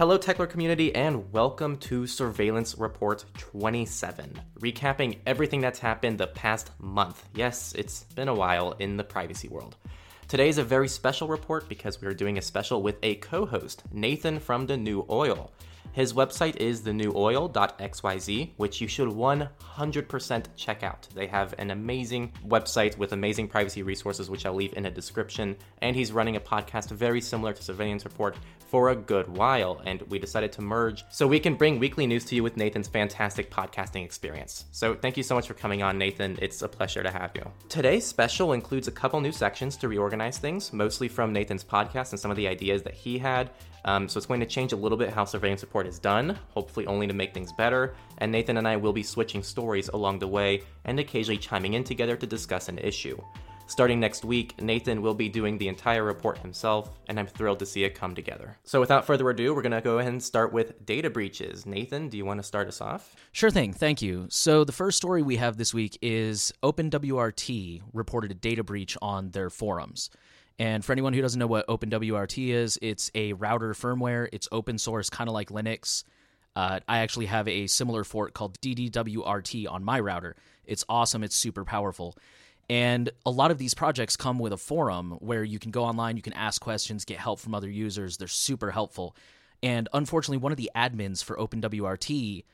Hello, Techlore community, and welcome to Surveillance Report 27, recapping everything that's happened the past month. Yes, it's been a while in the privacy world. Today is a very special report because we're doing a special with a co host, Nathan from The New Oil. His website is thenewoil.xyz, which you should 100% check out. They have an amazing website with amazing privacy resources, which I'll leave in a description. And he's running a podcast very similar to Surveillance Report for a good while. And we decided to merge so we can bring weekly news to you with Nathan's fantastic podcasting experience. So thank you so much for coming on, Nathan. It's a pleasure to have you. Today's special includes a couple new sections to reorganize things, mostly from Nathan's podcast and some of the ideas that he had. Um, so it's going to change a little bit how surveillance report is done, hopefully only to make things better. And Nathan and I will be switching stories along the way and occasionally chiming in together to discuss an issue. Starting next week, Nathan will be doing the entire report himself, and I'm thrilled to see it come together. So, without further ado, we're going to go ahead and start with data breaches. Nathan, do you want to start us off? Sure thing, thank you. So, the first story we have this week is OpenWRT reported a data breach on their forums. And for anyone who doesn't know what OpenWRT is, it's a router firmware. It's open source, kind of like Linux. Uh, I actually have a similar fork called DDWRT on my router. It's awesome. It's super powerful. And a lot of these projects come with a forum where you can go online, you can ask questions, get help from other users. They're super helpful. And unfortunately, one of the admins for OpenWRT,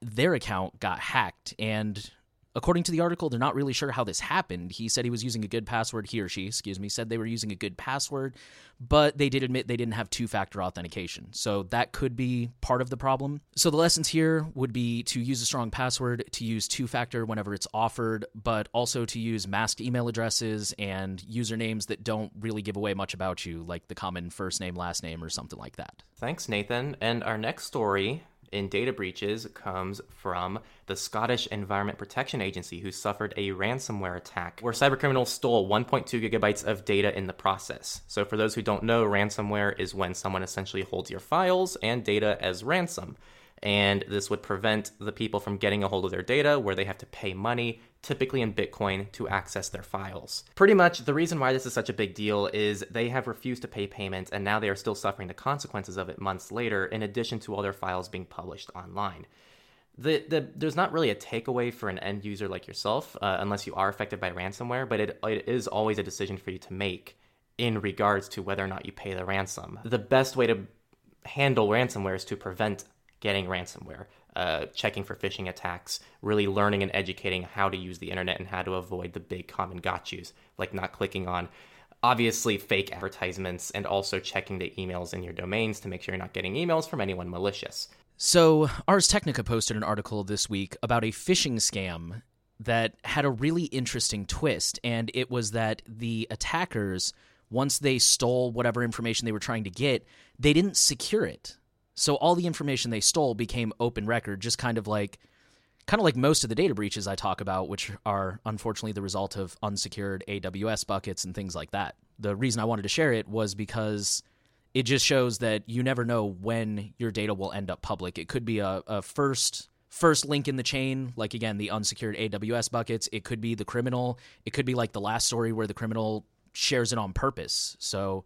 their account got hacked. And According to the article, they're not really sure how this happened. He said he was using a good password. He or she, excuse me, said they were using a good password, but they did admit they didn't have two factor authentication. So that could be part of the problem. So the lessons here would be to use a strong password, to use two factor whenever it's offered, but also to use masked email addresses and usernames that don't really give away much about you, like the common first name, last name, or something like that. Thanks, Nathan. And our next story in data breaches comes from the Scottish Environment Protection Agency, who suffered a ransomware attack where cybercriminals stole 1.2 gigabytes of data in the process. So, for those who don't know, ransomware is when someone essentially holds your files and data as ransom and this would prevent the people from getting a hold of their data where they have to pay money, typically in Bitcoin, to access their files. Pretty much the reason why this is such a big deal is they have refused to pay payment and now they are still suffering the consequences of it months later, in addition to all their files being published online. The, the, there's not really a takeaway for an end user like yourself, uh, unless you are affected by ransomware, but it, it is always a decision for you to make in regards to whether or not you pay the ransom. The best way to handle ransomware is to prevent getting ransomware, uh, checking for phishing attacks, really learning and educating how to use the internet and how to avoid the big common gotchas, like not clicking on obviously fake advertisements and also checking the emails in your domains to make sure you're not getting emails from anyone malicious. So, Ars Technica posted an article this week about a phishing scam that had a really interesting twist, and it was that the attackers, once they stole whatever information they were trying to get, they didn't secure it. So all the information they stole became open record, just kind of like kind of like most of the data breaches I talk about, which are unfortunately the result of unsecured AWS buckets and things like that. The reason I wanted to share it was because it just shows that you never know when your data will end up public. It could be a, a first first link in the chain, like again the unsecured AWS buckets. It could be the criminal. It could be like the last story where the criminal shares it on purpose. So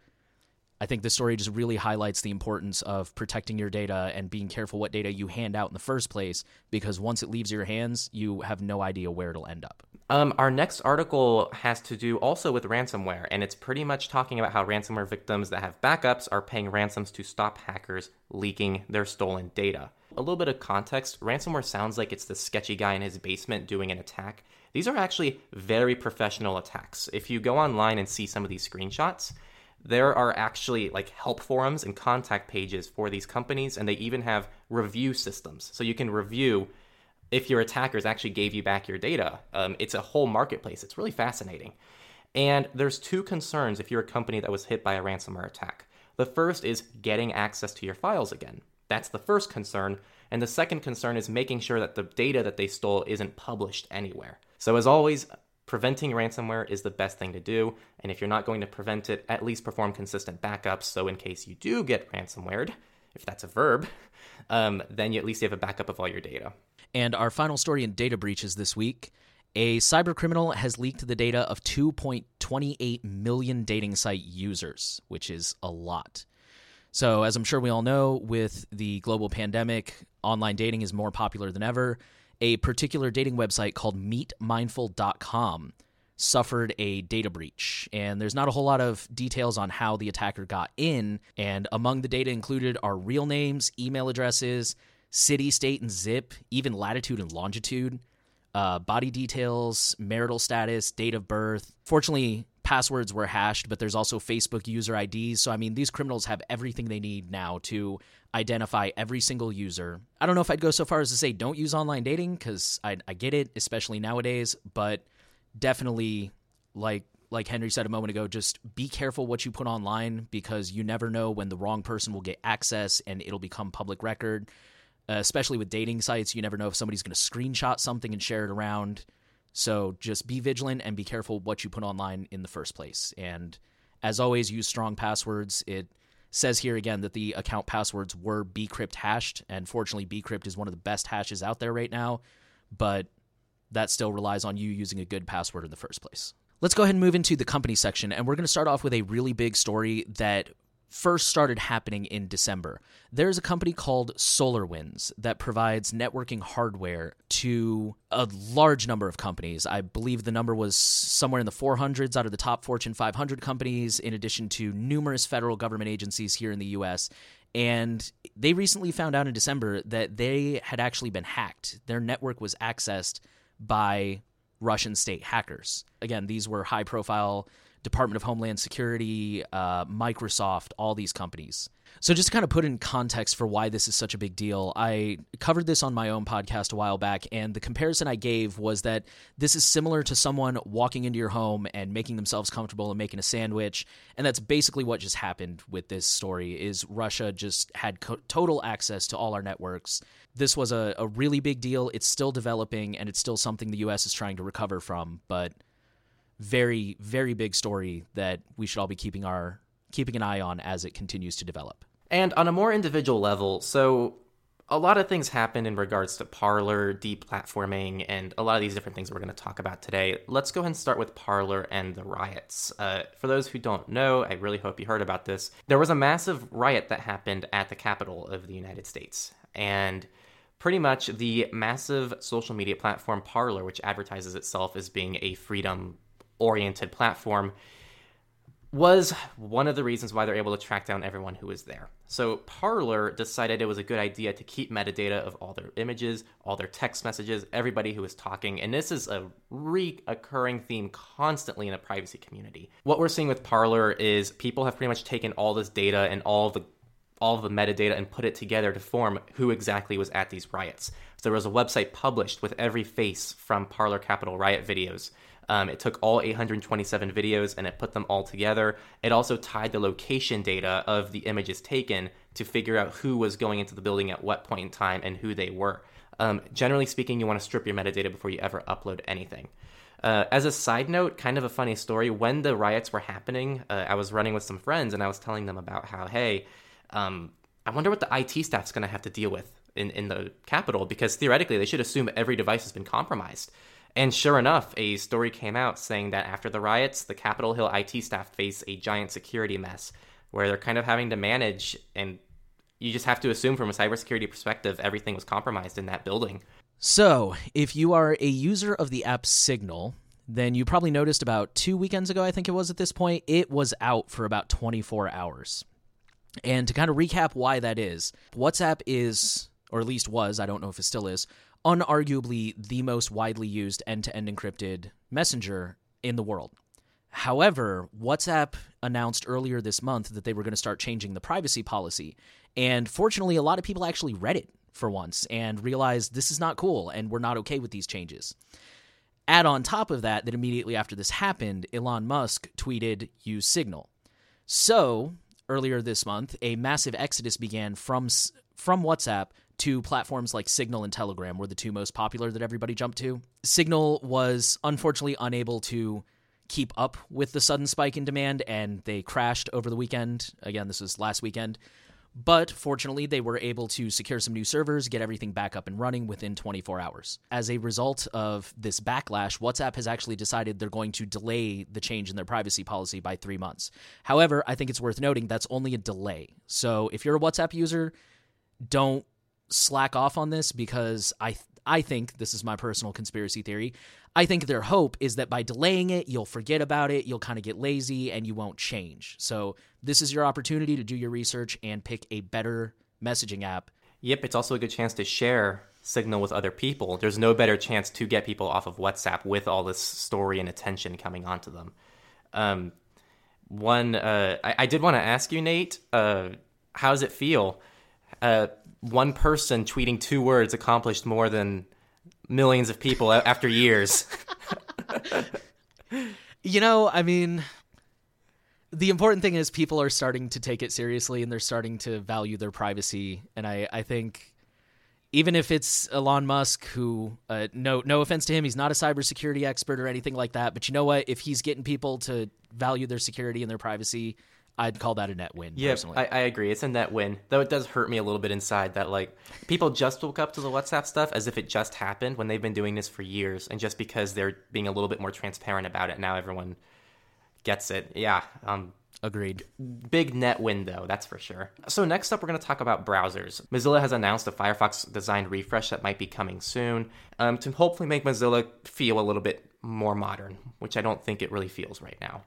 I think this story just really highlights the importance of protecting your data and being careful what data you hand out in the first place, because once it leaves your hands, you have no idea where it'll end up. Um, our next article has to do also with ransomware, and it's pretty much talking about how ransomware victims that have backups are paying ransoms to stop hackers leaking their stolen data. A little bit of context ransomware sounds like it's the sketchy guy in his basement doing an attack. These are actually very professional attacks. If you go online and see some of these screenshots, there are actually like help forums and contact pages for these companies, and they even have review systems. So you can review if your attackers actually gave you back your data. Um, it's a whole marketplace. It's really fascinating. And there's two concerns if you're a company that was hit by a ransomware attack. The first is getting access to your files again. That's the first concern. And the second concern is making sure that the data that they stole isn't published anywhere. So, as always, Preventing ransomware is the best thing to do, and if you're not going to prevent it, at least perform consistent backups so in case you do get ransomwared, if that's a verb, um, then you at least have a backup of all your data. And our final story in data breaches this week a cybercriminal has leaked the data of 2.28 million dating site users, which is a lot. So, as I'm sure we all know, with the global pandemic, online dating is more popular than ever. A particular dating website called meetmindful.com suffered a data breach. And there's not a whole lot of details on how the attacker got in. And among the data included are real names, email addresses, city, state, and zip, even latitude and longitude, uh, body details, marital status, date of birth. Fortunately, passwords were hashed, but there's also Facebook user IDs. So, I mean, these criminals have everything they need now to identify every single user. I don't know if I'd go so far as to say don't use online dating because I, I get it, especially nowadays, but definitely like like Henry said a moment ago, just be careful what you put online because you never know when the wrong person will get access and it'll become public record. Uh, especially with dating sites, you never know if somebody's going to screenshot something and share it around. So just be vigilant and be careful what you put online in the first place. And as always, use strong passwords. It says here again that the account passwords were bcrypt hashed, and fortunately, bcrypt is one of the best hashes out there right now. But that still relies on you using a good password in the first place. Let's go ahead and move into the company section, and we're going to start off with a really big story that first started happening in December. There's a company called SolarWinds that provides networking hardware to a large number of companies. I believe the number was somewhere in the 400s out of the top Fortune 500 companies, in addition to numerous federal government agencies here in the US. And they recently found out in December that they had actually been hacked. Their network was accessed by Russian state hackers. Again, these were high profile Department of Homeland Security, uh, Microsoft, all these companies. So, just to kind of put in context for why this is such a big deal, I covered this on my own podcast a while back, and the comparison I gave was that this is similar to someone walking into your home and making themselves comfortable and making a sandwich, and that's basically what just happened with this story. Is Russia just had co- total access to all our networks? This was a, a really big deal. It's still developing, and it's still something the U.S. is trying to recover from, but very very big story that we should all be keeping our keeping an eye on as it continues to develop. And on a more individual level, so a lot of things happen in regards to Parler, deplatforming, and a lot of these different things we're going to talk about today. Let's go ahead and start with Parler and the riots. Uh, for those who don't know, I really hope you heard about this. There was a massive riot that happened at the capital of the United States. And pretty much the massive social media platform Parler, which advertises itself as being a freedom oriented platform was one of the reasons why they're able to track down everyone who was there. So Parler decided it was a good idea to keep metadata of all their images, all their text messages, everybody who was talking, and this is a recurring theme constantly in the privacy community. What we're seeing with Parler is people have pretty much taken all this data and all the all the metadata and put it together to form who exactly was at these riots. So there was a website published with every face from Parler Capitol riot videos um, it took all 827 videos and it put them all together. It also tied the location data of the images taken to figure out who was going into the building at what point in time and who they were. Um, generally speaking, you want to strip your metadata before you ever upload anything. Uh, as a side note, kind of a funny story, when the riots were happening, uh, I was running with some friends and I was telling them about how, hey, um, I wonder what the IT staff's going to have to deal with in, in the Capitol because theoretically they should assume every device has been compromised. And sure enough, a story came out saying that after the riots, the Capitol Hill IT staff face a giant security mess where they're kind of having to manage, and you just have to assume from a cybersecurity perspective, everything was compromised in that building. So, if you are a user of the app Signal, then you probably noticed about two weekends ago, I think it was at this point, it was out for about 24 hours. And to kind of recap why that is, WhatsApp is, or at least was, I don't know if it still is, unarguably the most widely used end to end encrypted messenger in the world. However, WhatsApp announced earlier this month that they were going to start changing the privacy policy. And fortunately, a lot of people actually read it for once and realized this is not cool and we're not okay with these changes. Add on top of that, that immediately after this happened, Elon Musk tweeted, use Signal. So, earlier this month, a massive exodus began from, from WhatsApp to platforms like Signal and Telegram were the two most popular that everybody jumped to. Signal was unfortunately unable to keep up with the sudden spike in demand and they crashed over the weekend. Again, this was last weekend. But fortunately, they were able to secure some new servers, get everything back up and running within 24 hours. As a result of this backlash, WhatsApp has actually decided they're going to delay the change in their privacy policy by three months. However, I think it's worth noting that's only a delay. So if you're a WhatsApp user, don't slack off on this because I I think this is my personal conspiracy theory. I think their hope is that by delaying it, you'll forget about it, you'll kind of get lazy, and you won't change. So, this is your opportunity to do your research and pick a better messaging app. Yep, it's also a good chance to share Signal with other people. There's no better chance to get people off of WhatsApp with all this story and attention coming onto them. Um, one, uh, I, I, did want to ask you, Nate, uh, how does it feel? Uh, one person tweeting two words accomplished more than millions of people after years. you know, I mean, the important thing is people are starting to take it seriously and they're starting to value their privacy. And I, I think even if it's Elon Musk, who uh, no no offense to him, he's not a cybersecurity expert or anything like that. But you know what? If he's getting people to value their security and their privacy, I'd call that a net win. Yeah, personally. I, I, agree. It's a net win, though it does hurt me a little bit inside that like people just woke up to the WhatsApp stuff as if it just happened when they've been doing this for years, and just because they're being a little bit more transparent about it, now everyone gets it. Yeah, um, Agreed. Big net win, though, that's for sure. So, next up, we're going to talk about browsers. Mozilla has announced a Firefox design refresh that might be coming soon um, to hopefully make Mozilla feel a little bit more modern, which I don't think it really feels right now.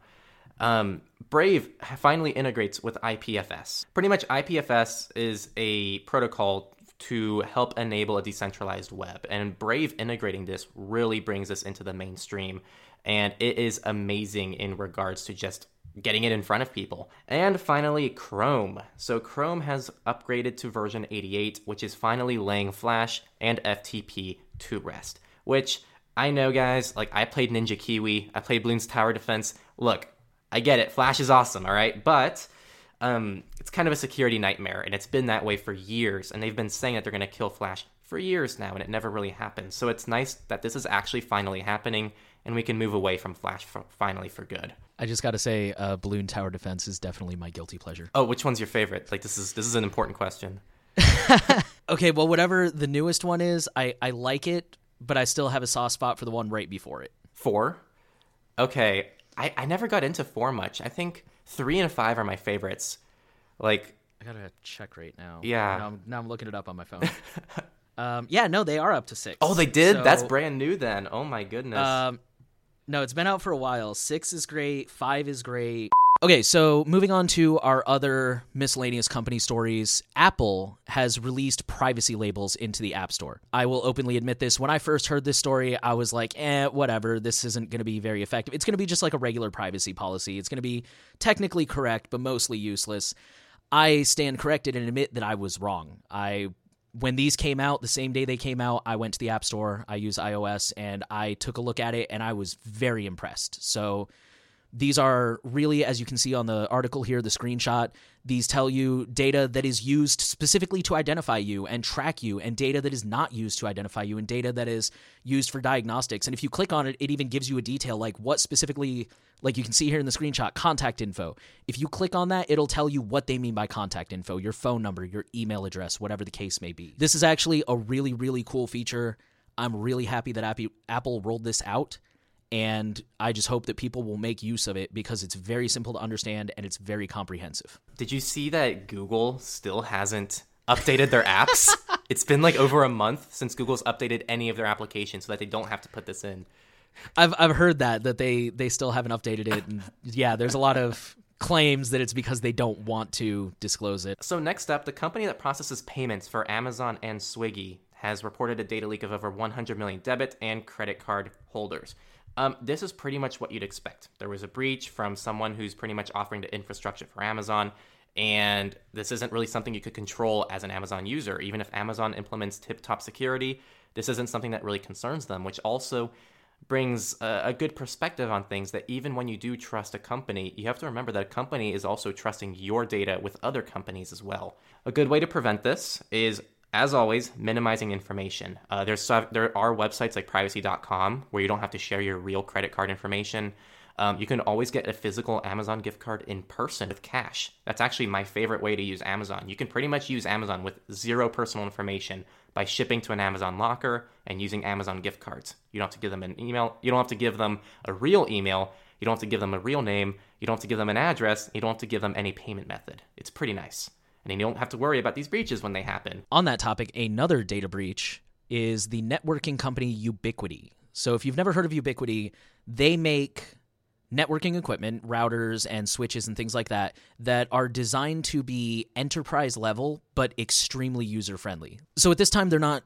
Um, Brave finally integrates with IPFS. Pretty much, IPFS is a protocol to help enable a decentralized web, and Brave integrating this really brings us into the mainstream. And it is amazing in regards to just getting it in front of people. And finally, Chrome. So, Chrome has upgraded to version 88, which is finally laying Flash and FTP to rest. Which I know, guys, like I played Ninja Kiwi, I played Bloons Tower Defense. Look, I get it. Flash is awesome, all right? But um, it's kind of a security nightmare, and it's been that way for years. And they've been saying that they're going to kill Flash for years now, and it never really happened. So it's nice that this is actually finally happening, and we can move away from Flash for, finally for good. I just got to say, uh, Balloon Tower Defense is definitely my guilty pleasure. Oh, which one's your favorite? Like this is this is an important question. okay, well, whatever the newest one is, I I like it, but I still have a soft spot for the one right before it. Four. Okay, I, I never got into four much. I think three and five are my favorites. Like I gotta check right now. Yeah. Now I'm, now I'm looking it up on my phone. um, yeah, no, they are up to six. Oh, they did. So, That's brand new then. Oh my goodness. Um, no, it's been out for a while. Six is great. Five is great. Okay, so moving on to our other miscellaneous company stories, Apple has released privacy labels into the App Store. I will openly admit this. When I first heard this story, I was like, eh, whatever. This isn't going to be very effective. It's going to be just like a regular privacy policy. It's going to be technically correct, but mostly useless. I stand corrected and admit that I was wrong. I when these came out, the same day they came out, I went to the App Store. I use iOS and I took a look at it and I was very impressed. So these are really, as you can see on the article here, the screenshot, these tell you data that is used specifically to identify you and track you, and data that is not used to identify you, and data that is used for diagnostics. And if you click on it, it even gives you a detail like what specifically, like you can see here in the screenshot, contact info. If you click on that, it'll tell you what they mean by contact info, your phone number, your email address, whatever the case may be. This is actually a really, really cool feature. I'm really happy that Apple rolled this out and I just hope that people will make use of it because it's very simple to understand and it's very comprehensive. Did you see that Google still hasn't updated their apps? it's been like over a month since Google's updated any of their applications so that they don't have to put this in. I've I've heard that that they they still haven't updated it and yeah, there's a lot of claims that it's because they don't want to disclose it. So next up, the company that processes payments for Amazon and Swiggy has reported a data leak of over 100 million debit and credit card holders. Um, this is pretty much what you'd expect. There was a breach from someone who's pretty much offering the infrastructure for Amazon, and this isn't really something you could control as an Amazon user. Even if Amazon implements tip top security, this isn't something that really concerns them, which also brings a, a, good perspective on things that even when you do trust a company, you have to remember that a company is also trusting your data with other companies as well. A good way to prevent this is as always, minimizing information. Uh, there's there are websites like privacy.com where you don't have to share your real credit card information. Um, you can always get a physical Amazon gift card in person with cash. That's actually my favorite way to use Amazon. You can pretty much use Amazon with zero personal information by shipping to an Amazon locker and using Amazon gift cards. You don't have to give them an email. You don't have to give them a real email. You don't have to give them a real name. You don't have to give them an address. You don't have to give them any payment method. It's pretty nice. And you don't have to worry about these breaches when they happen. On that topic, another data breach is the networking company Ubiquiti. So if you've never heard of Ubiquiti, they make networking equipment, routers and switches and things like that, that are designed to be enterprise level but extremely user friendly. So at this time, they're not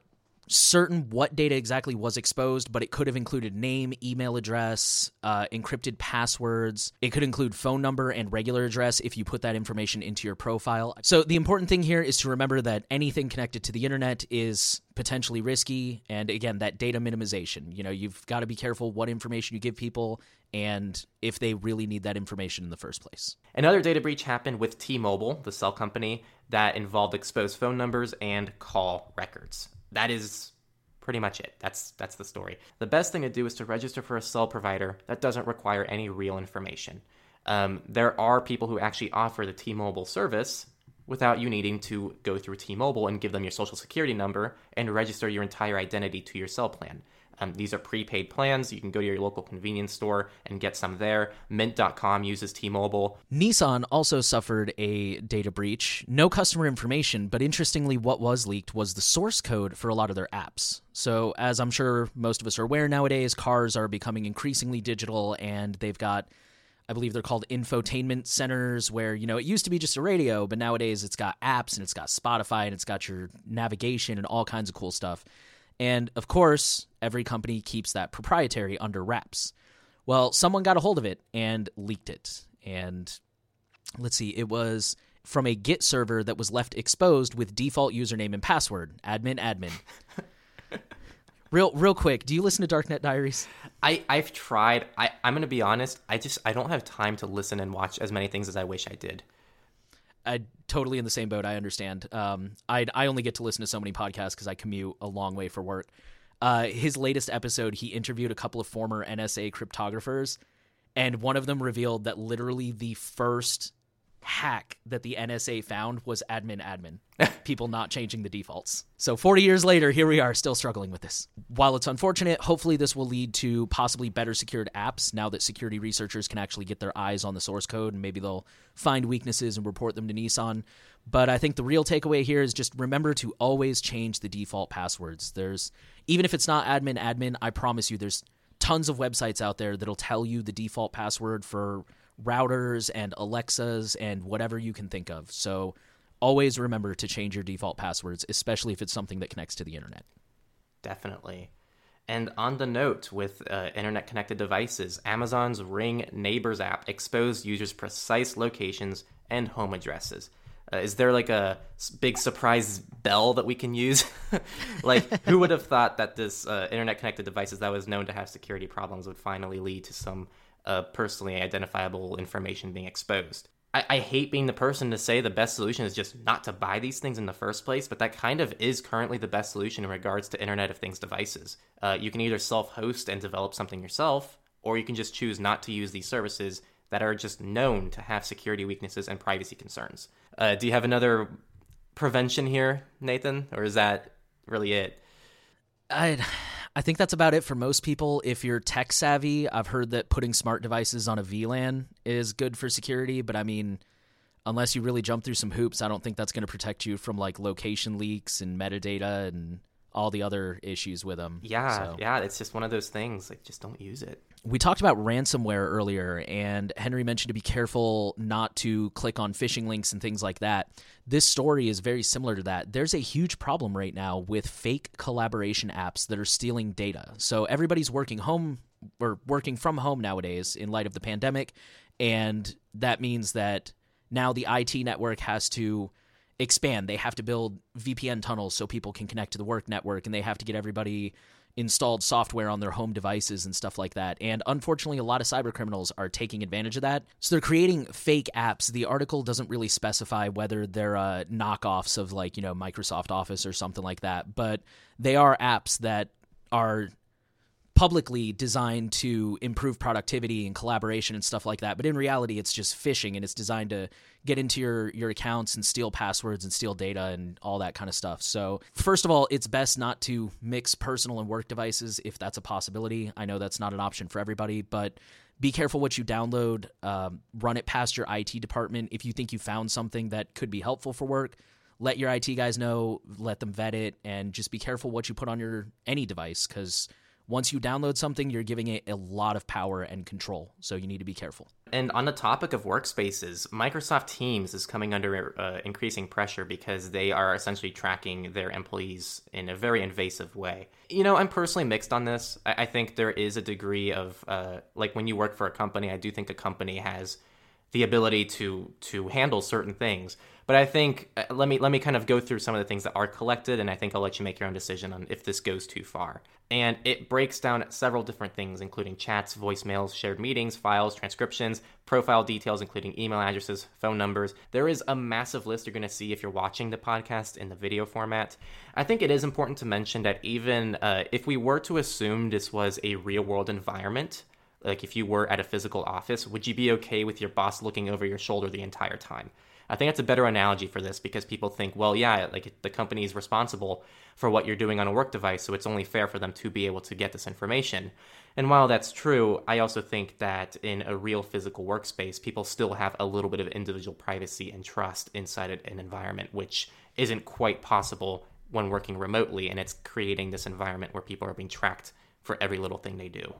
certain what data exactly was exposed, but it could have included name, email address, uh, encrypted passwords. It could include phone number and regular address if you put that information into your profile. So the important thing here is to remember that anything connected to the internet is potentially risky. And again, that data minimization. You know, you've got to be careful what information you give people and if they really need that information in the first place. Another data breach happened with T Mobile, the cell company, that involved exposed phone numbers and call records that is pretty much it. That's that's the story. The best thing to do is to register for a cell provider that doesn't require any real information. Um, there are people who actually offer the T-Mobile service without you needing to go through T-Mobile and give them your social security number and register your entire identity to your cell plan. Um, these are prepaid plans. You can go to your local convenience store and get some there. Mint.com uses T Mobile. Nissan also suffered a data breach. No customer information, but interestingly, what was leaked was the source code for a lot of their apps. So, as I'm sure most of us are aware nowadays, cars are becoming increasingly digital and they've got. I believe they're called infotainment centers where, you know, it used to be just a radio, but nowadays it's got apps and it's got Spotify and it's got your navigation and all kinds of cool stuff. And of course, every company keeps that proprietary under wraps. Well, someone got a hold of it and leaked it. And let's see, it was from a Git server that was left exposed with default username and password admin admin. real real quick, do you listen to Darknet Diaries? I I've tried. I I'm going to be honest, I just I don't have time to listen and watch as many things as I wish I did. I totally in the same boat. I understand. Um, I I only get to listen to so many podcasts because I commute a long way for work. Uh, his latest episode, he interviewed a couple of former NSA cryptographers, and one of them revealed that literally the first hack that the NSA found was admin admin. People not changing the defaults. So 40 years later, here we are still struggling with this. While it's unfortunate, hopefully this will lead to possibly better secured apps now that security researchers can actually get their eyes on the source code and maybe they'll find weaknesses and report them to Nissan. But I think the real takeaway here is just remember to always change the default passwords. There's even if it's not admin admin, I promise you there's tons of websites out there that'll tell you the default password for routers and Alexas and whatever you can think of. So always remember to change your default passwords, especially if it's something that connects to the internet. Definitely. And on the note with uh, internet connected devices, Amazon's Ring Neighbors app exposed users' precise locations and home addresses. Uh, is there like a big surprise bell that we can use? like, who would have thought that this uh, internet connected devices that was known to have security problems would finally lead to some uh, personally identifiable information being exposed. I, I hate being the person to say the best solution is just not to buy these things in the first place, but that kind of is currently the best solution in regards to Internet of Things devices. Uh, you can either self host and develop something yourself, or you can just choose not to use these services that are just known to have security weaknesses and privacy concerns. Uh, do you have another prevention here, Nathan, or is that really it? I I think that's about it for most people. If you're tech savvy, I've heard that putting smart devices on a VLAN is good for security, but I mean, unless you really jump through some hoops, I don't think that's going to protect you from like location leaks and metadata and all the other issues with them. Yeah, so. yeah, it's just one of those things. Like, just don't use it. We talked about ransomware earlier, and Henry mentioned to be careful not to click on phishing links and things like that. This story is very similar to that. There's a huge problem right now with fake collaboration apps that are stealing data. So everybody's working home or working from home nowadays in light of the pandemic, and that means that now the IT network has to expand. They have to build VPN tunnels so people can connect to the work network, and they have to get everybody installed software on their home devices and stuff like that. And unfortunately, a lot of cyber criminals are taking advantage of that. So they're creating fake apps. The article doesn't really specify whether they're uh, knockoffs of like, you know, Microsoft Office or something like that, but they are apps that are publicly designed to improve productivity and collaboration and stuff like that. But in reality, it's just phishing and it's designed to get into your, your accounts and steal passwords and steal data and all that kind of stuff. So, first of all, it's best not to mix personal and work devices if that's a possibility. I know that's not an option for everybody, but be careful what you download. Um, run it past your IT department. If you think you found something that could be helpful for work, let your IT guys know, let them vet it, and just be careful what you put on your any device because once you download something, you're giving it a lot of power and control. So you need to be careful. And on the topic of workspaces, Microsoft Teams is coming under uh, increasing pressure because they are essentially tracking their employees in a very invasive way. You know, I'm personally mixed on this. I, I think there is a degree of, uh, like, when you work for a company, I do think a company has the ability to to handle certain things. But I think uh, let me let me kind of go through some of the things that are collected, and I think I'll let you make your own decision on if this goes too far. And it breaks down several different things, including chats, voicemails, shared meetings, files, transcriptions, profile details, including email addresses, phone numbers. There is a massive list you're going to see if you're watching the podcast in the video format. I think it is important to mention that even uh, if we were to assume this was a real world environment, like if you were at a physical office, would you be okay with your boss looking over your shoulder the entire time? I think that's a better analogy for this because people think, well, yeah, like the company is responsible for what you're doing on a work device, so it's only fair for them to be able to get this information. And while that's true, I also think that in a real physical workspace, people still have a little bit of individual privacy and trust inside an environment, which isn't quite possible when working remotely, and it's creating this environment where people are being tracked for every little thing they do.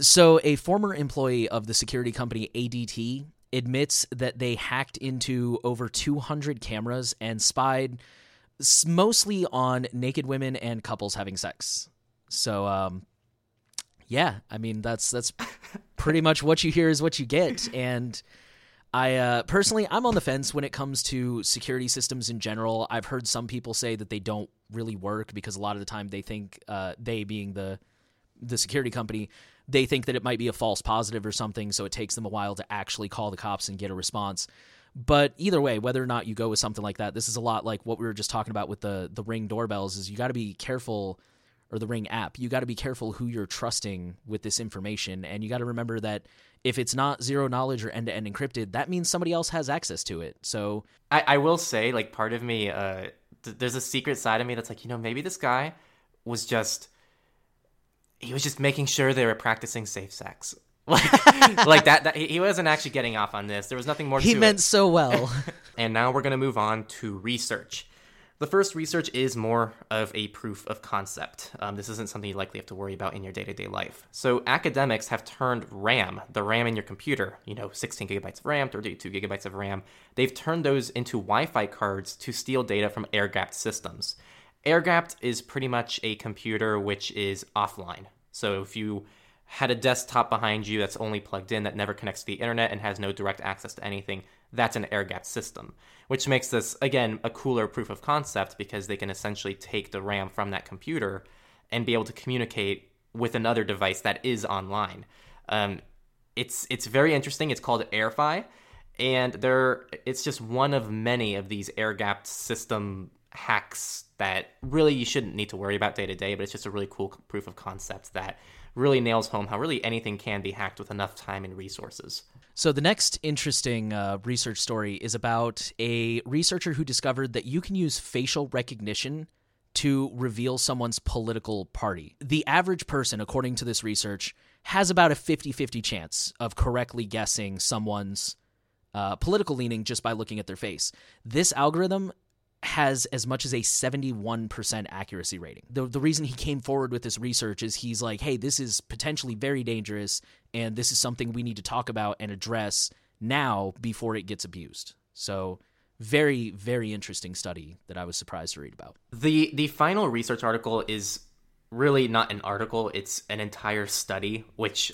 So, a former employee of the security company ADT admits that they hacked into over 200 cameras and spied mostly on naked women and couples having sex. So, um, yeah, I mean that's that's pretty much what you hear is what you get, and I uh, personally I'm on the fence when it comes to security systems in general. I've heard some people say that they don't really work because a lot of the time they think uh, they being the the security company they think that it might be a false positive or something, so it takes them a while to actually call the cops and get a response. But either way, whether or not you go with something like that, this is a lot like what we were just talking about with the the Ring doorbells. Is you got to be careful, or the Ring app, you got to be careful who you're trusting with this information, and you got to remember that if it's not zero knowledge or end to end encrypted, that means somebody else has access to it. So I, I will say, like, part of me, uh, th- there's a secret side of me that's like, you know, maybe this guy was just he was just making sure they were practicing safe sex. like, like that, that, he wasn't actually getting off on this. There was nothing more. He meant it. so well. and now we're going to move on to research. The first research is more of a proof of concept. Um, this isn't something you likely have to worry about in your day to day life. So, academics have turned RAM, the RAM in your computer, you know, 16 gigabytes of RAM, 32 gigabytes of RAM, they've turned those into Wi Fi cards to steal data from air gapped systems. Air gapped is pretty much a computer which is offline. So if you had a desktop behind you that's only plugged in that never connects to the internet and has no direct access to anything, that's an air gapped system, which makes this again a cooler proof of concept because they can essentially take the RAM from that computer and be able to communicate with another device that is online. Um, it's it's very interesting. It's called AirFi, and there it's just one of many of these air gapped system hacks that really you shouldn't need to worry about day to day, but it's just a really cool proof of concept that really nails home how really anything can be hacked with enough time and resources. So, the next interesting uh, research story is about a researcher who discovered that you can use facial recognition to reveal someone's political party. The average person, according to this research, has about a 50 50 chance of correctly guessing someone's uh, political leaning just by looking at their face. This algorithm has as much as a 71% accuracy rating. The, the reason he came forward with this research is he's like, hey, this is potentially very dangerous, and this is something we need to talk about and address now before it gets abused. So, very, very interesting study that I was surprised to read about. The the final research article is really not an article, it's an entire study, which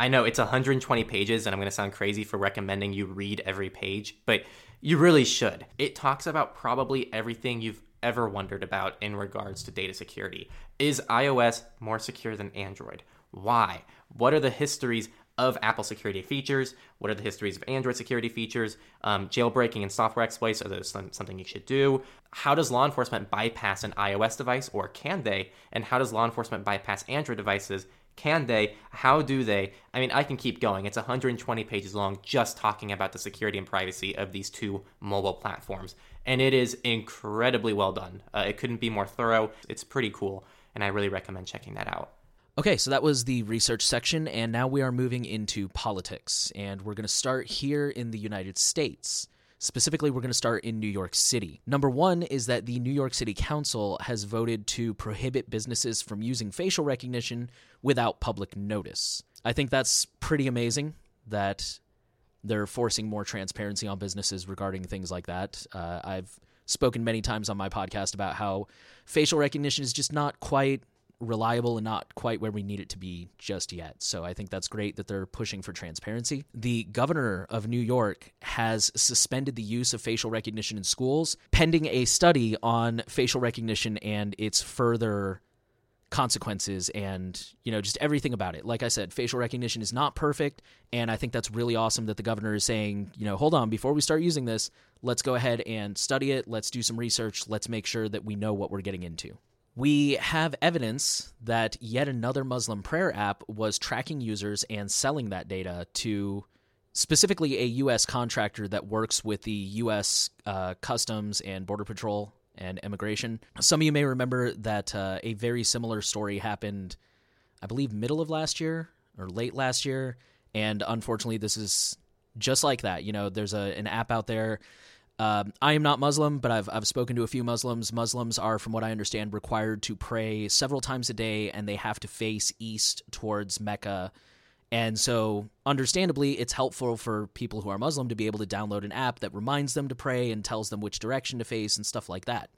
I know it's 120 pages, and I'm going to sound crazy for recommending you read every page, but you really should. It talks about probably everything you've ever wondered about in regards to data security. Is iOS more secure than Android? Why? What are the histories of Apple security features? What are the histories of Android security features? Um, jailbreaking and software exploits are those something you should do? How does law enforcement bypass an iOS device, or can they? And how does law enforcement bypass Android devices? Can they? How do they? I mean, I can keep going. It's 120 pages long just talking about the security and privacy of these two mobile platforms. And it is incredibly well done. Uh, it couldn't be more thorough. It's pretty cool. And I really recommend checking that out. Okay, so that was the research section, and now we are moving into politics. And we're going to start here in the United States. Specifically, we're going to start in New York City. Number one is that the New York City Council has voted to prohibit businesses from using facial recognition without public notice. I think that's pretty amazing that they're forcing more transparency on businesses regarding things like that. Uh, I've spoken many times on my podcast about how facial recognition is just not quite reliable and not quite where we need it to be just yet. So I think that's great that they're pushing for transparency. The governor of New York has suspended the use of facial recognition in schools pending a study on facial recognition and its further consequences and you know just everything about it like i said facial recognition is not perfect and i think that's really awesome that the governor is saying you know hold on before we start using this let's go ahead and study it let's do some research let's make sure that we know what we're getting into we have evidence that yet another Muslim prayer app was tracking users and selling that data to specifically a U.S. contractor that works with the U.S. Uh, Customs and Border Patrol and Immigration. Some of you may remember that uh, a very similar story happened, I believe, middle of last year or late last year. And unfortunately, this is just like that. You know, there's a, an app out there um, I am not Muslim, but I've, I've spoken to a few Muslims. Muslims are, from what I understand, required to pray several times a day and they have to face east towards Mecca. And so, understandably, it's helpful for people who are Muslim to be able to download an app that reminds them to pray and tells them which direction to face and stuff like that.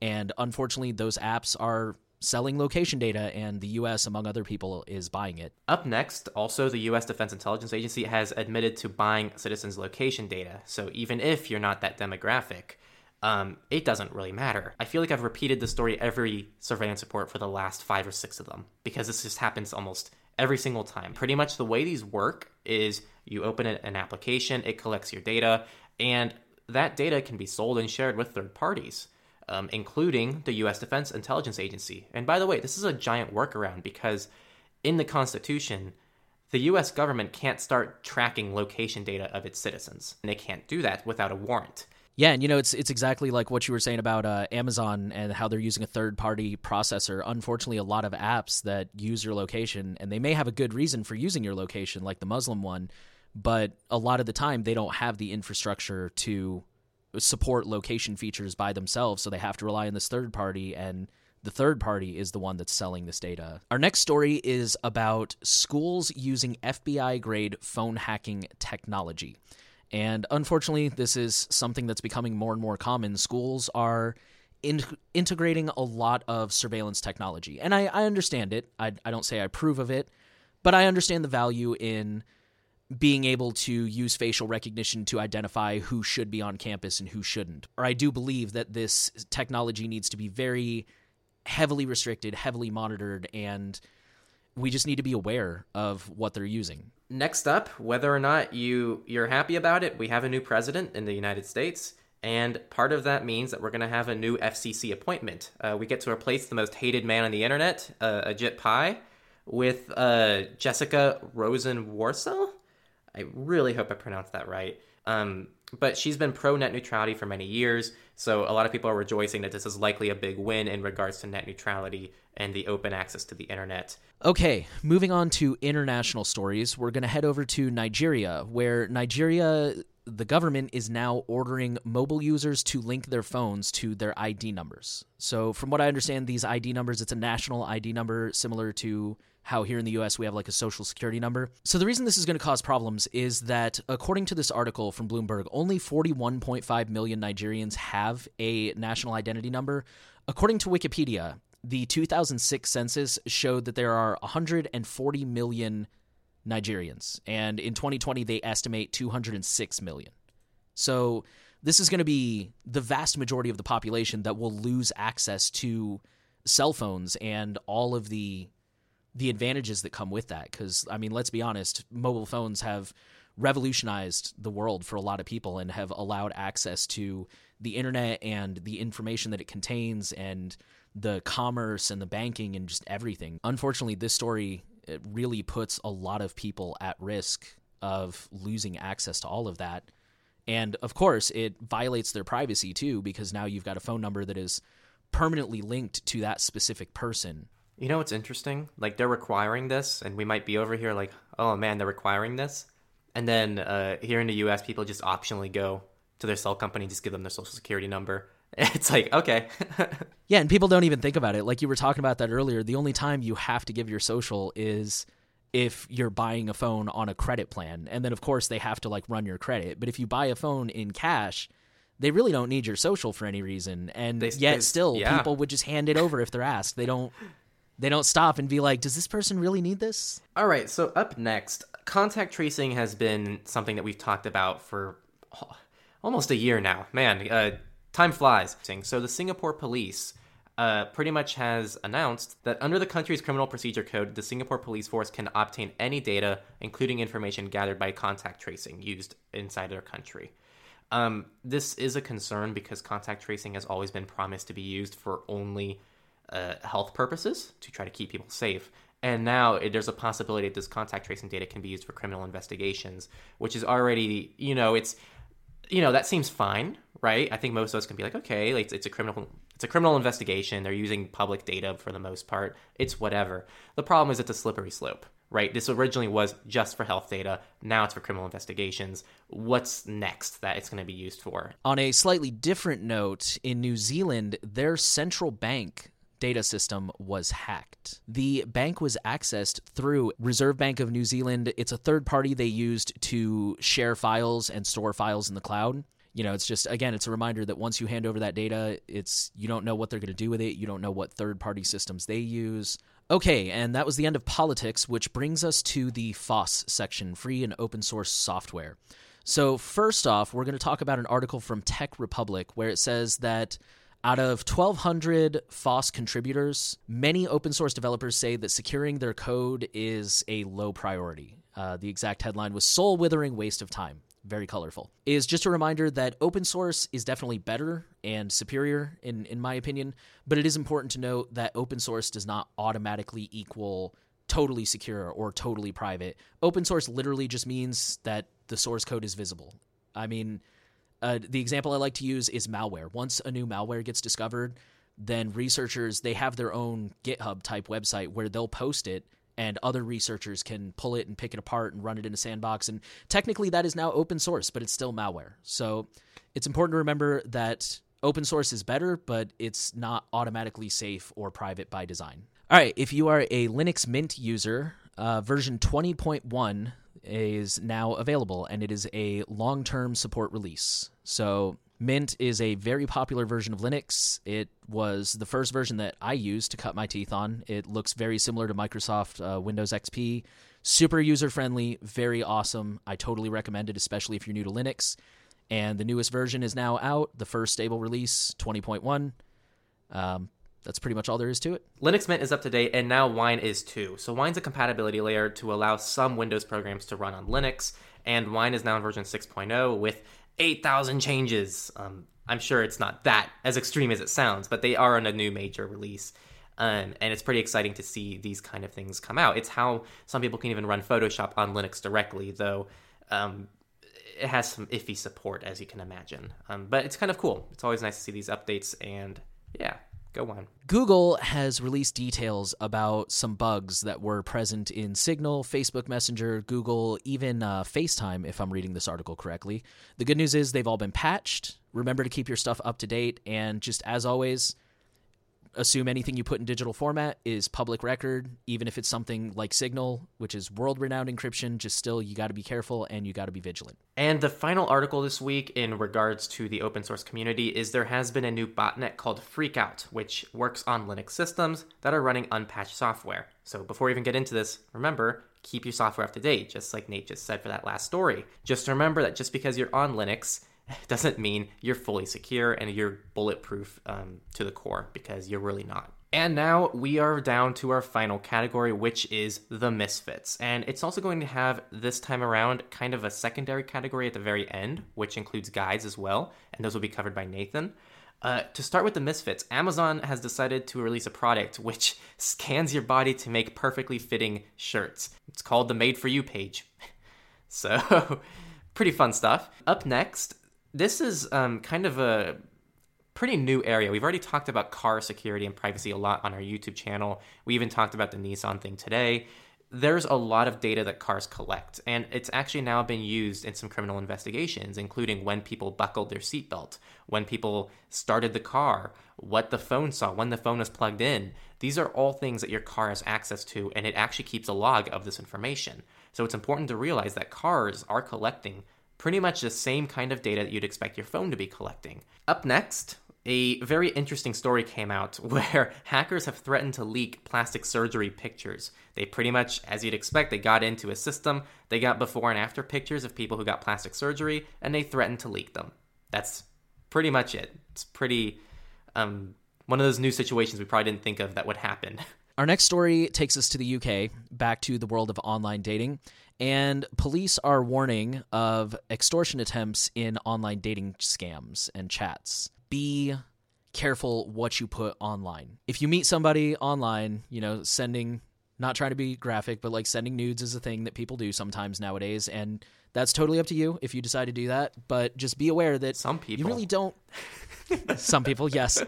And unfortunately, those apps are selling location data, and the U.S., among other people, is buying it. Up next, also, the U.S. Defense Intelligence Agency has admitted to buying citizens' location data. So even if you're not that demographic, um, it doesn't really matter. I feel like I've repeated the story every surveillance report for the last five or six of them because this just happens almost every single time. Pretty much the way these work is you open an application, it collects your data, and that data can be sold and shared with third parties um, including the U.S. Defense Intelligence Agency. And by the way, this is a giant workaround because in the Constitution, the US government can't start tracking location data of its citizens. And they can't do that without a warrant. Yeah, and you know it's it's exactly like what you were saying about uh, Amazon and how they're using a third party processor. Unfortunately, a lot of apps that use your location and they may have a good reason for using your location, like the Muslim one, but a lot of the time they don't have the infrastructure to support location features by themselves, so they have to rely on this third party and the third party is the one that's selling this data. Our next story is about schools using FBI grade phone hacking technology. And unfortunately, this is something that's becoming more and more common. Schools are in- integrating a lot of surveillance technology. And I, I understand it. I, I don't say I approve of it, but I understand the value in being able to use facial recognition to identify who should be on campus and who shouldn't. Or I do believe that this technology needs to be very heavily restricted, heavily monitored, and we just need to be aware of what they're using. Next up, whether or not you you're happy about it, we have a new president in the United States. And part of that means that we're going to have a new FCC appointment. Uh, we get to replace the most hated man on the internet, uh, Ajit Pai, with uh, Jessica Rosenworcel. I really hope I pronounced that right. Um, but she's been pro net neutrality for many years, so a lot of people are rejoicing that this is likely a big win in regards to net neutrality and the open access to the internet. Okay, moving on to international stories, we're going to head over to Nigeria, where Nigeria, the government is now ordering mobile users to link their phones to their ID numbers. So, from what I understand, these ID numbers, it's a national ID number similar to how here in the US we have like a social security number. So the reason this is going to cause problems is that according to this article from Bloomberg, only 41.5 million Nigerians have a national identity number. According to Wikipedia, the 2006 census showed that there are 140 million Nigerians, and in 2020 they estimate 206 million. So this is going to be the vast majority of the population that will lose access to cell phones and all of the the advantages that come with that. Because, I mean, let's be honest, mobile phones have revolutionized the world for a lot of people and have allowed access to the internet and the information that it contains and the commerce and the banking and just everything. Unfortunately, this story really puts a lot of people at risk of losing access to all of that. And of course, it violates their privacy too, because now you've got a phone number that is permanently linked to that specific person. You know what's interesting? Like they're requiring this, and we might be over here like, oh man, they're requiring this. And then uh, here in the US, people just optionally go to their cell company, just give them their social security number. It's like, okay. yeah, and people don't even think about it. Like you were talking about that earlier. The only time you have to give your social is if you're buying a phone on a credit plan. And then, of course, they have to like run your credit. But if you buy a phone in cash, they really don't need your social for any reason. And they, yet, they, still, yeah. people would just hand it over if they're asked. They don't. They don't stop and be like, "Does this person really need this?" All right. So up next, contact tracing has been something that we've talked about for almost a year now. Man, uh, time flies. So the Singapore police uh, pretty much has announced that under the country's criminal procedure code, the Singapore police force can obtain any data, including information gathered by contact tracing used inside their country. Um, this is a concern because contact tracing has always been promised to be used for only uh, health purposes to try to keep people safe. And now there's a possibility that this contact tracing data can be used for criminal investigations, which is already, you know, it's you know that seems fine, right? I think most of us can be like, okay, like it's a criminal, it's a criminal investigation. They're using public data for the most part. It's whatever. The problem is it's a slippery slope, right? This originally was just for health data. Now it's for criminal investigations. What's next that it's going to be used for? On a slightly different note, in New Zealand, their central bank data system was hacked. The bank was accessed through Reserve Bank of New Zealand. It's a third party they used to share files and store files in the cloud. You know, it's just again, it's a reminder that once you hand over that data, it's you don't know what they're going to do with it. You don't know what third party systems they use. Okay, and that was the end of politics, which brings us to the FOSS section, free and open source software. So, first off, we're going to talk about an article from Tech Republic where it says that out of 1,200 FOSS contributors, many open source developers say that securing their code is a low priority. Uh, the exact headline was Soul Withering Waste of Time. Very colorful. Is just a reminder that open source is definitely better and superior, in, in my opinion, but it is important to note that open source does not automatically equal totally secure or totally private. Open source literally just means that the source code is visible. I mean, uh, the example I like to use is malware. Once a new malware gets discovered, then researchers they have their own GitHub type website where they'll post it and other researchers can pull it and pick it apart and run it in a sandbox and technically that is now open source but it's still malware. So it's important to remember that open source is better but it's not automatically safe or private by design. All right, if you are a Linux Mint user, uh, version 20.1 is now available, and it is a long term support release. So, Mint is a very popular version of Linux. It was the first version that I used to cut my teeth on. It looks very similar to Microsoft uh, Windows XP. Super user friendly, very awesome. I totally recommend it, especially if you're new to Linux. And the newest version is now out, the first stable release, 20.1. Um, that's pretty much all there is to it. Linux Mint is up to date, and now Wine is too. So Wine's a compatibility layer to allow some Windows programs to run on Linux, and Wine is now in version 6.0 with 8,000 changes. Um, I'm sure it's not that as extreme as it sounds, but they are on a new major release. Um, and it's pretty exciting to see these kind of things come out. It's how some people can even run Photoshop on Linux directly, though um, it has some iffy support, as you can imagine. Um, but it's kind of cool. It's always nice to see these updates, and yeah, Go on. Google has released details about some bugs that were present in Signal, Facebook Messenger, Google, even uh, FaceTime, if I'm reading this article correctly. The good news is they've all been patched. Remember to keep your stuff up to date. And just as always, assume anything you put in digital format is public record, even if it's something like Signal, which is world renowned encryption, just still, you got to be careful and you got to be vigilant. And the final article this week in regards to the open source community is there has been a new botnet called Freakout, which works on Linux systems that are running unpatched software. So before we even get into this, remember, keep your software up to date, just like Nate just said for that last story. Just remember that just because you're on Linux, doesn't mean you're fully secure and you're bulletproof um, to the core because you're really not. And now we are down to our final category, which is the misfits. And it's also going to have this time around kind of a secondary category at the very end, which includes guides as well. And those will be covered by Nathan. Uh, to start with the misfits, Amazon has decided to release a product which scans your body to make perfectly fitting shirts. It's called the Made for You page. So, pretty fun stuff. Up next, this is um, kind of a pretty new area. We've already talked about car security and privacy a lot on our YouTube channel. We even talked about the Nissan thing today there's a lot of data that cars collect, and it's actually now been used in some criminal investigations, including when people buckled their seatbelt, when people started the car, what the phone saw, when the phone was plugged in. These are all things that your car has access to, and it actually keeps a log of this information. So it's important to realize that cars are collecting pretty much the same kind of data that you'd expect your phone to be collecting. Up next, a very interesting story came out where hackers have threatened to leak plastic surgery pictures. They pretty much, as you'd expect, they got into a system, they got before and after pictures of people who got plastic surgery, and they threatened to leak them. That's pretty much it. It's pretty, um, one of those new situations we probably didn't think of that would happen. Our next story takes us to the UK, back to the world of online dating. And police are warning of extortion attempts in online dating scams and chats be careful what you put online. If you meet somebody online, you know, sending not trying to be graphic, but like sending nudes is a thing that people do sometimes nowadays and that's totally up to you if you decide to do that, but just be aware that some people you really don't some people, yes.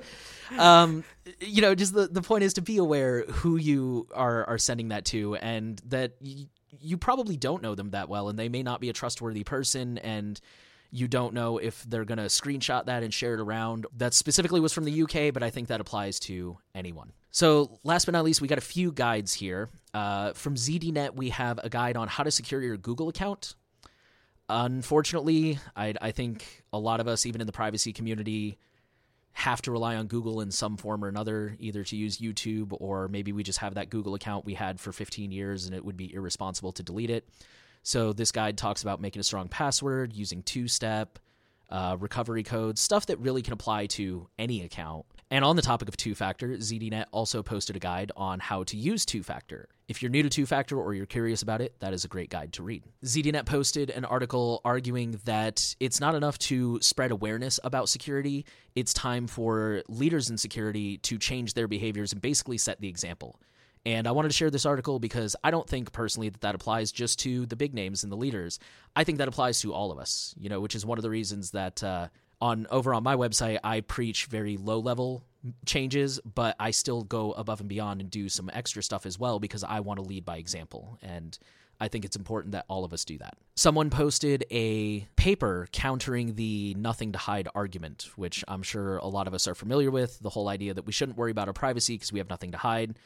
Um, you know, just the the point is to be aware who you are are sending that to and that y- you probably don't know them that well and they may not be a trustworthy person and you don't know if they're going to screenshot that and share it around. That specifically was from the UK, but I think that applies to anyone. So, last but not least, we got a few guides here. Uh, from ZDNet, we have a guide on how to secure your Google account. Unfortunately, I, I think a lot of us, even in the privacy community, have to rely on Google in some form or another, either to use YouTube or maybe we just have that Google account we had for 15 years and it would be irresponsible to delete it. So this guide talks about making a strong password, using two-step, uh, recovery codes, stuff that really can apply to any account. And on the topic of two factor, ZDNet also posted a guide on how to use two factor. If you're new to two factor or you're curious about it, that is a great guide to read. ZDNet posted an article arguing that it's not enough to spread awareness about security, it's time for leaders in security to change their behaviors and basically set the example. And I wanted to share this article because I don't think personally that that applies just to the big names and the leaders. I think that applies to all of us, you know, which is one of the reasons that uh, on over on my website I preach very low level changes, but I still go above and beyond and do some extra stuff as well because I want to lead by example. And I think it's important that all of us do that. Someone posted a paper countering the nothing to hide argument, which I'm sure a lot of us are familiar with the whole idea that we shouldn't worry about our privacy because we have nothing to hide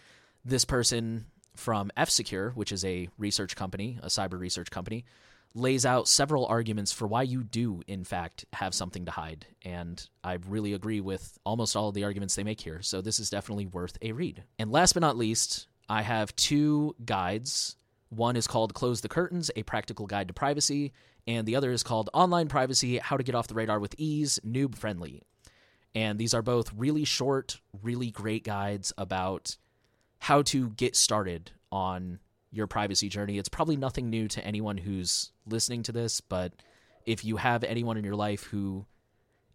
this person from F Secure, which is a research company, a cyber research company, lays out several arguments for why you do, in fact, have something to hide. And I really agree with almost all of the arguments they make here. So this is definitely worth a read. And last but not least, I have two guides. One is called Close the Curtains, a practical guide to privacy, and the other is called Online Privacy How to Get Off the Radar with Ease, Noob Friendly. And these are both really short, really great guides about how to get started on your privacy journey. It's probably nothing new to anyone who's listening to this, but if you have anyone in your life who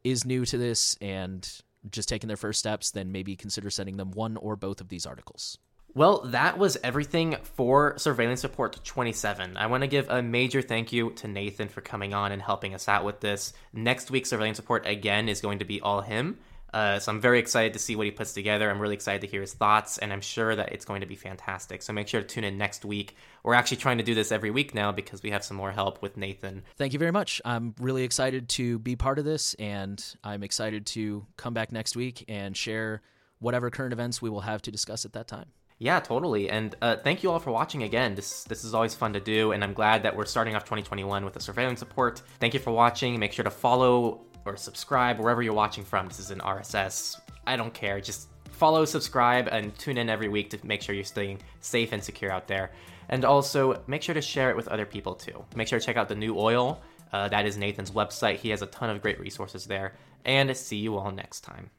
is new to this and just taking their first steps, then maybe consider sending them one or both of these articles. Well, that was everything for Surveillance Report 27. I want to give a major thank you to Nathan for coming on and helping us out with this. Next week's Surveillance Report, again, is going to be all him. Uh, so I'm very excited to see what he puts together. I'm really excited to hear his thoughts, and I'm sure that it's going to be fantastic. So make sure to tune in next week. We're actually trying to do this every week now because we have some more help with Nathan. Thank you very much. I'm really excited to be part of this, and I'm excited to come back next week and share whatever current events we will have to discuss at that time. Yeah, totally. And uh, thank you all for watching again. This this is always fun to do, and I'm glad that we're starting off 2021 with a Surveillance Report. Thank you for watching. Make sure to follow or subscribe wherever you're watching from. This is an RSS. I don't care. Just follow, subscribe, and tune in every week to make sure you're staying safe and secure out there. And also, make sure to share it with other people too. Make sure to check out the new oil. Uh, that is Nathan's website. He has a ton of great resources there. And see you all next time.